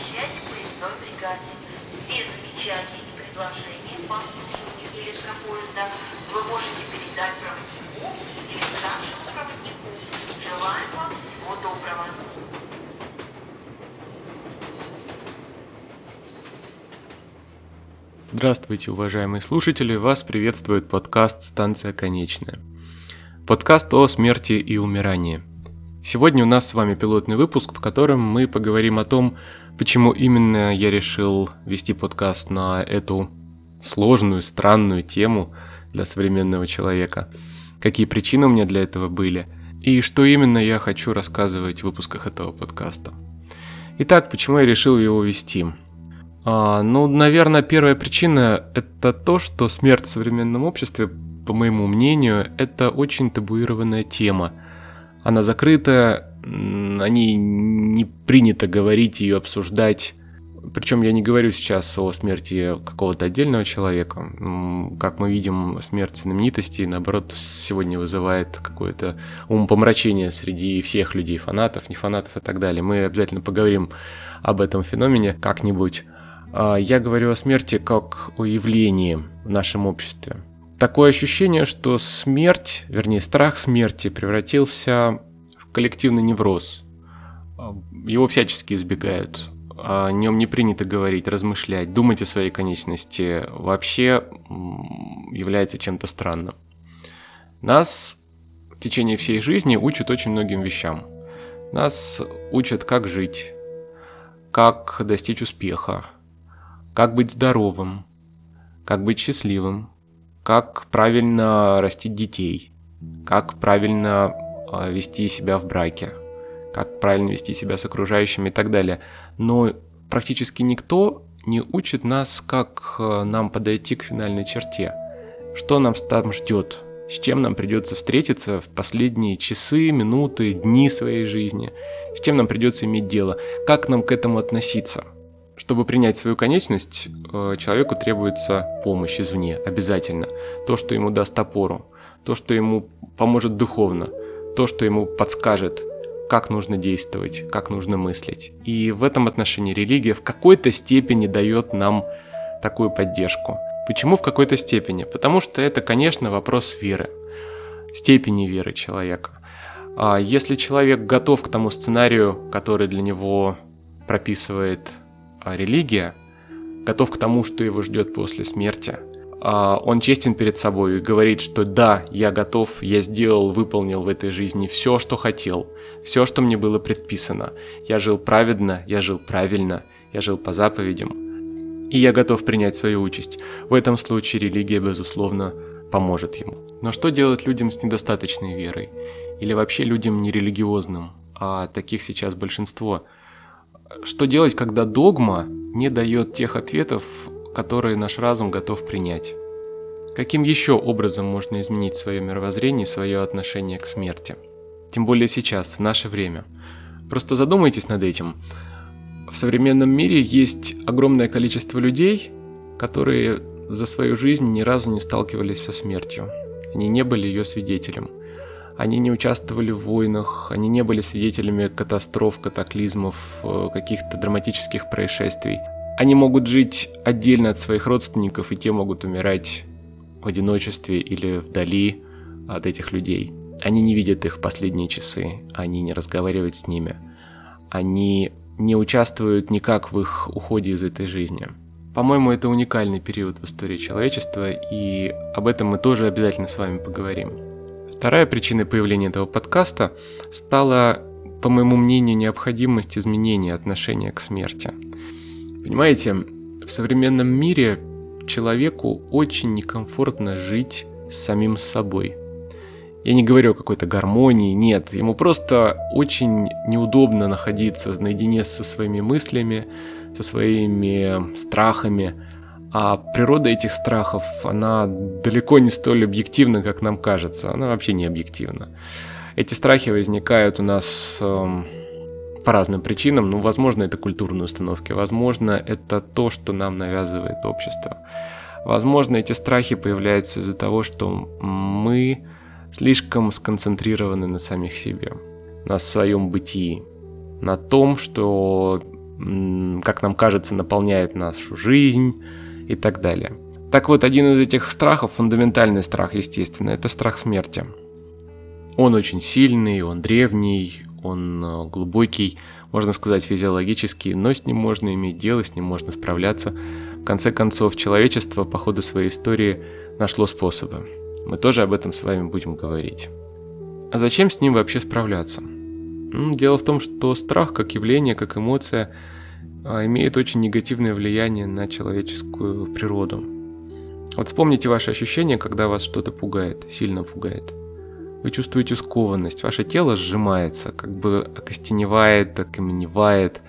сообщайте поездной бригаде. Без замечаний и предложений по обслуживанию электропоезда вы можете передать проводнику или старшему проводнику. Желаем вам всего доброго. Здравствуйте, уважаемые слушатели! Вас приветствует подкаст «Станция конечная». Подкаст о смерти и умирании. Сегодня у нас с вами пилотный выпуск, в котором мы поговорим о том, почему именно я решил вести подкаст на эту сложную, странную тему для современного человека, какие причины у меня для этого были, и что именно я хочу рассказывать в выпусках этого подкаста. Итак, почему я решил его вести? А, ну, наверное, первая причина – это то, что смерть в современном обществе, по моему мнению, это очень табуированная тема. Она закрыта, о ней не принято говорить, ее обсуждать. Причем я не говорю сейчас о смерти какого-то отдельного человека. Как мы видим, смерть знаменитостей, наоборот, сегодня вызывает какое-то умопомрачение среди всех людей, фанатов, не фанатов и так далее. Мы обязательно поговорим об этом феномене как-нибудь. А, я говорю о смерти как о явлении в нашем обществе. Такое ощущение, что смерть, вернее страх смерти превратился в коллективный невроз. Его всячески избегают. О нем не принято говорить, размышлять, думать о своей конечности вообще является чем-то странным. Нас в течение всей жизни учат очень многим вещам. Нас учат, как жить, как достичь успеха, как быть здоровым, как быть счастливым, как правильно растить детей, как правильно а, вести себя в браке, как правильно вести себя с окружающими и так далее. Но практически никто не учит нас, как а, нам подойти к финальной черте, что нам там ждет, с чем нам придется встретиться в последние часы, минуты, дни своей жизни, с чем нам придется иметь дело, как нам к этому относиться – чтобы принять свою конечность, э, человеку требуется помощь извне, обязательно. То, что ему даст опору, то, что ему поможет духовно, то, что ему подскажет, как нужно действовать, как нужно мыслить. И в этом отношении религия в какой-то степени дает нам такую поддержку. Почему в какой-то степени? Потому что это, конечно, вопрос веры, степени веры человека. А если человек готов к тому сценарию, который для него прописывает религия, готов к тому, что его ждет после смерти, а он честен перед собой и говорит, что да, я готов, я сделал, выполнил в этой жизни все, что хотел, все, что мне было предписано. Я жил праведно, я жил правильно, я жил по заповедям, и я готов принять свою участь. В этом случае религия, безусловно, поможет ему. Но что делать людям с недостаточной верой? Или вообще людям нерелигиозным? А таких сейчас большинство – что делать, когда догма не дает тех ответов, которые наш разум готов принять? Каким еще образом можно изменить свое мировоззрение и свое отношение к смерти? Тем более сейчас, в наше время. Просто задумайтесь над этим. В современном мире есть огромное количество людей, которые за свою жизнь ни разу не сталкивались со смертью. Они не были ее свидетелем. Они не участвовали в войнах, они не были свидетелями катастроф, катаклизмов, э, каких-то драматических происшествий. Они могут жить отдельно от своих родственников, и те могут умирать в одиночестве или вдали от этих людей. Они не видят их последние часы, они не разговаривают с ними, они не участвуют никак в их уходе из этой жизни. По-моему, это уникальный период в истории человечества, и об этом мы тоже обязательно с вами поговорим. Вторая причина появления этого подкаста стала, по моему мнению, необходимость изменения отношения к смерти. Понимаете, в современном мире человеку очень некомфортно жить с самим собой. Я не говорю о какой-то гармонии, нет, ему просто очень неудобно находиться наедине со своими мыслями, со своими страхами, а природа этих страхов, она далеко не столь объективна, как нам кажется. Она вообще не объективна. Эти страхи возникают у нас э, по разным причинам. Ну, возможно, это культурные установки. Возможно, это то, что нам навязывает общество. Возможно, эти страхи появляются из-за того, что мы слишком сконцентрированы на самих себе, на своем бытии, на том, что, как нам кажется, наполняет нашу жизнь и так далее. Так вот, один из этих страхов, фундаментальный страх, естественно, это страх смерти. Он очень сильный, он древний, он э, глубокий, можно сказать, физиологический, но с ним можно иметь дело, с ним можно справляться. В конце концов, человечество по ходу своей истории нашло способы. Мы тоже об этом с вами будем говорить. А зачем с ним вообще справляться? Дело в том, что страх как явление, как эмоция имеет очень негативное влияние на человеческую природу. Вот вспомните ваши ощущения, когда вас что-то пугает, сильно пугает. Вы чувствуете скованность, ваше тело сжимается, как бы окостеневает, окаменевает.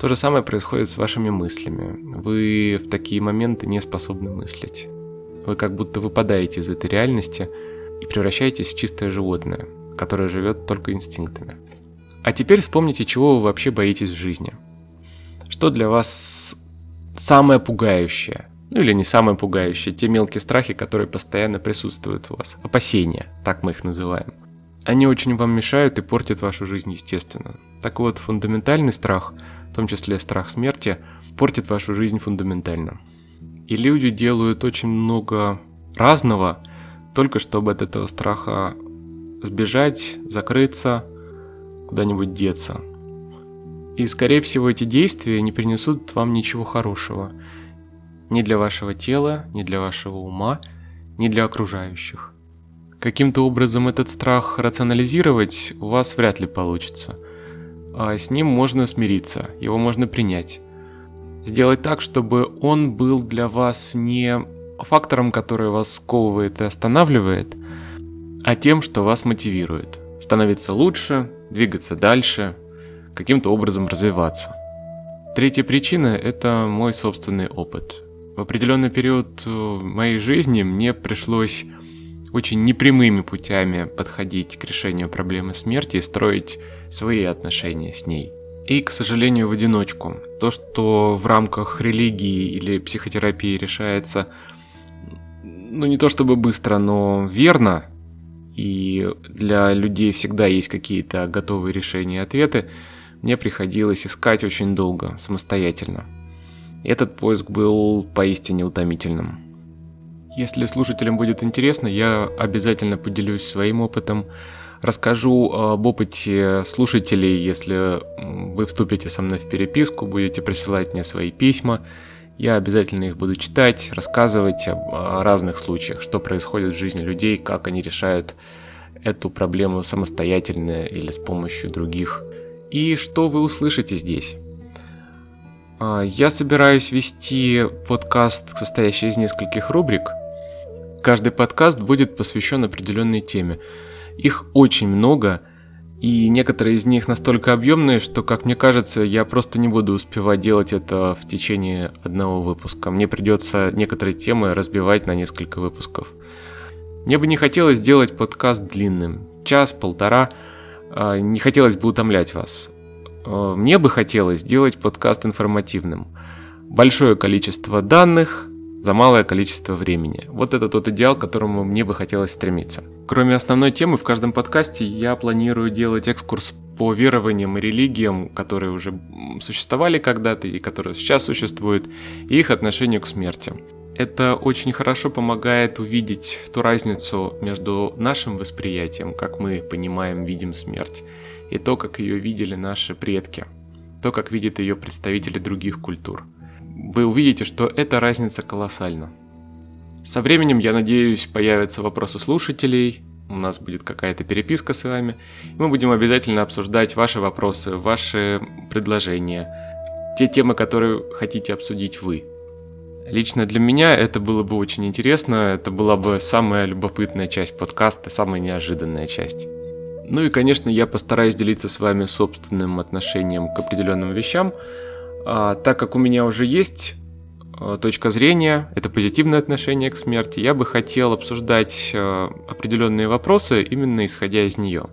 То же самое происходит с вашими мыслями. Вы в такие моменты не способны мыслить. Вы как будто выпадаете из этой реальности и превращаетесь в чистое животное, которое живет только инстинктами. А теперь вспомните, чего вы вообще боитесь в жизни. Что для вас самое пугающее? Ну или не самое пугающее, те мелкие страхи, которые постоянно присутствуют у вас. Опасения, так мы их называем. Они очень вам мешают и портят вашу жизнь, естественно. Так вот, фундаментальный страх, в том числе страх смерти, портит вашу жизнь фундаментально. И люди делают очень много разного, только чтобы от этого страха сбежать, закрыться, куда-нибудь деться. И, скорее всего, эти действия не принесут вам ничего хорошего. Ни для вашего тела, ни для вашего ума, ни для окружающих. Каким-то образом этот страх рационализировать у вас вряд ли получится. А с ним можно смириться, его можно принять. Сделать так, чтобы он был для вас не фактором, который вас сковывает и останавливает, а тем, что вас мотивирует. Становиться лучше, двигаться дальше, каким-то образом развиваться. Третья причина – это мой собственный опыт. В определенный период э, моей жизни мне пришлось очень непрямыми путями подходить к решению проблемы смерти и строить свои отношения с ней – и, к сожалению, в одиночку. То, что в рамках религии или психотерапии решается, ну не то чтобы быстро, но верно, и для людей всегда есть какие-то готовые решения и ответы, мне приходилось искать очень долго, самостоятельно. Этот поиск был поистине утомительным. Если слушателям будет интересно, я обязательно поделюсь своим опытом, Расскажу об опыте слушателей, если вы вступите со мной в переписку, будете присылать мне свои письма. Я обязательно их буду читать, рассказывать о разных случаях, что происходит в жизни людей, как они решают эту проблему самостоятельно или с помощью других. И что вы услышите здесь. А, я собираюсь вести подкаст, состоящий из нескольких рубрик. Каждый подкаст будет посвящен определенной теме. Их очень много, и некоторые из них настолько объемные, что, как мне кажется, я просто не буду успевать делать это в течение одного выпуска. Мне придется некоторые темы разбивать на несколько выпусков. Мне бы не хотелось делать подкаст длинным. Час, полтора. А, не хотелось бы утомлять вас. А, мне бы хотелось сделать подкаст информативным. Большое количество данных, за малое количество времени. Вот это тот идеал, к которому мне бы хотелось стремиться. Кроме основной темы, в каждом подкасте я планирую делать экскурс по верованиям и религиям, которые уже существовали когда-то и которые сейчас существуют, и их отношению к смерти. Это очень хорошо помогает увидеть ту разницу между нашим восприятием, как мы понимаем, видим смерть, и то, как ее видели наши предки, то, как видят ее представители других культур – вы увидите, что эта разница колоссальна. Со временем, я надеюсь, появятся вопросы слушателей, у нас будет какая-то переписка с вами, мы будем обязательно обсуждать ваши вопросы, ваши предложения, те темы, которые хотите обсудить вы. Лично для меня это было бы очень интересно, это была бы самая любопытная часть подкаста, самая неожиданная часть. Ну и, конечно, я постараюсь делиться с вами собственным отношением к определенным вещам, а, так как у меня уже есть а, точка зрения, это позитивное отношение к смерти, я бы хотел обсуждать а, определенные вопросы именно исходя из нее.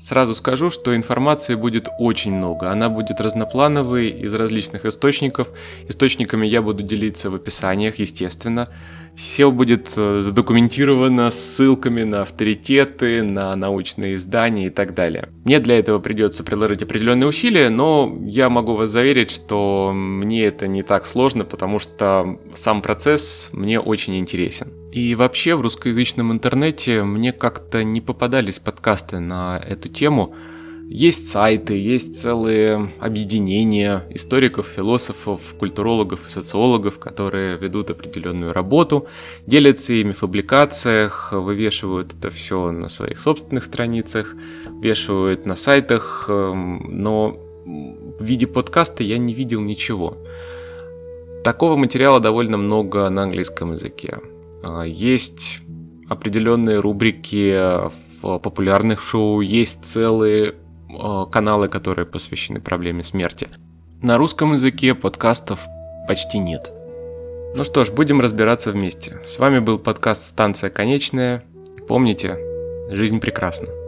Сразу скажу, что информации будет очень много. Она будет разноплановой, из различных источников. Источниками я буду делиться в описаниях, естественно. Все будет э, задокументировано ссылками на авторитеты, на научные издания и так далее. Мне для этого придется приложить определенные усилия, но я могу вас заверить, что мне это не так сложно, потому что сам процесс мне очень интересен. И вообще в русскоязычном интернете мне как-то не попадались подкасты на эту тему. Есть сайты, есть целые объединения историков, философов, культурологов и социологов, которые ведут определенную работу, делятся ими в публикациях, вывешивают это все на своих собственных страницах, вешивают на сайтах, эм, но в виде подкаста я не видел ничего. Такого материала довольно много на английском языке. А, есть определенные рубрики в популярных шоу, есть целые а, каналы, которые посвящены проблеме смерти. На русском языке подкастов почти нет. Ну что ж, будем разбираться вместе. С вами был подкаст «Станция конечная». Помните, жизнь прекрасна.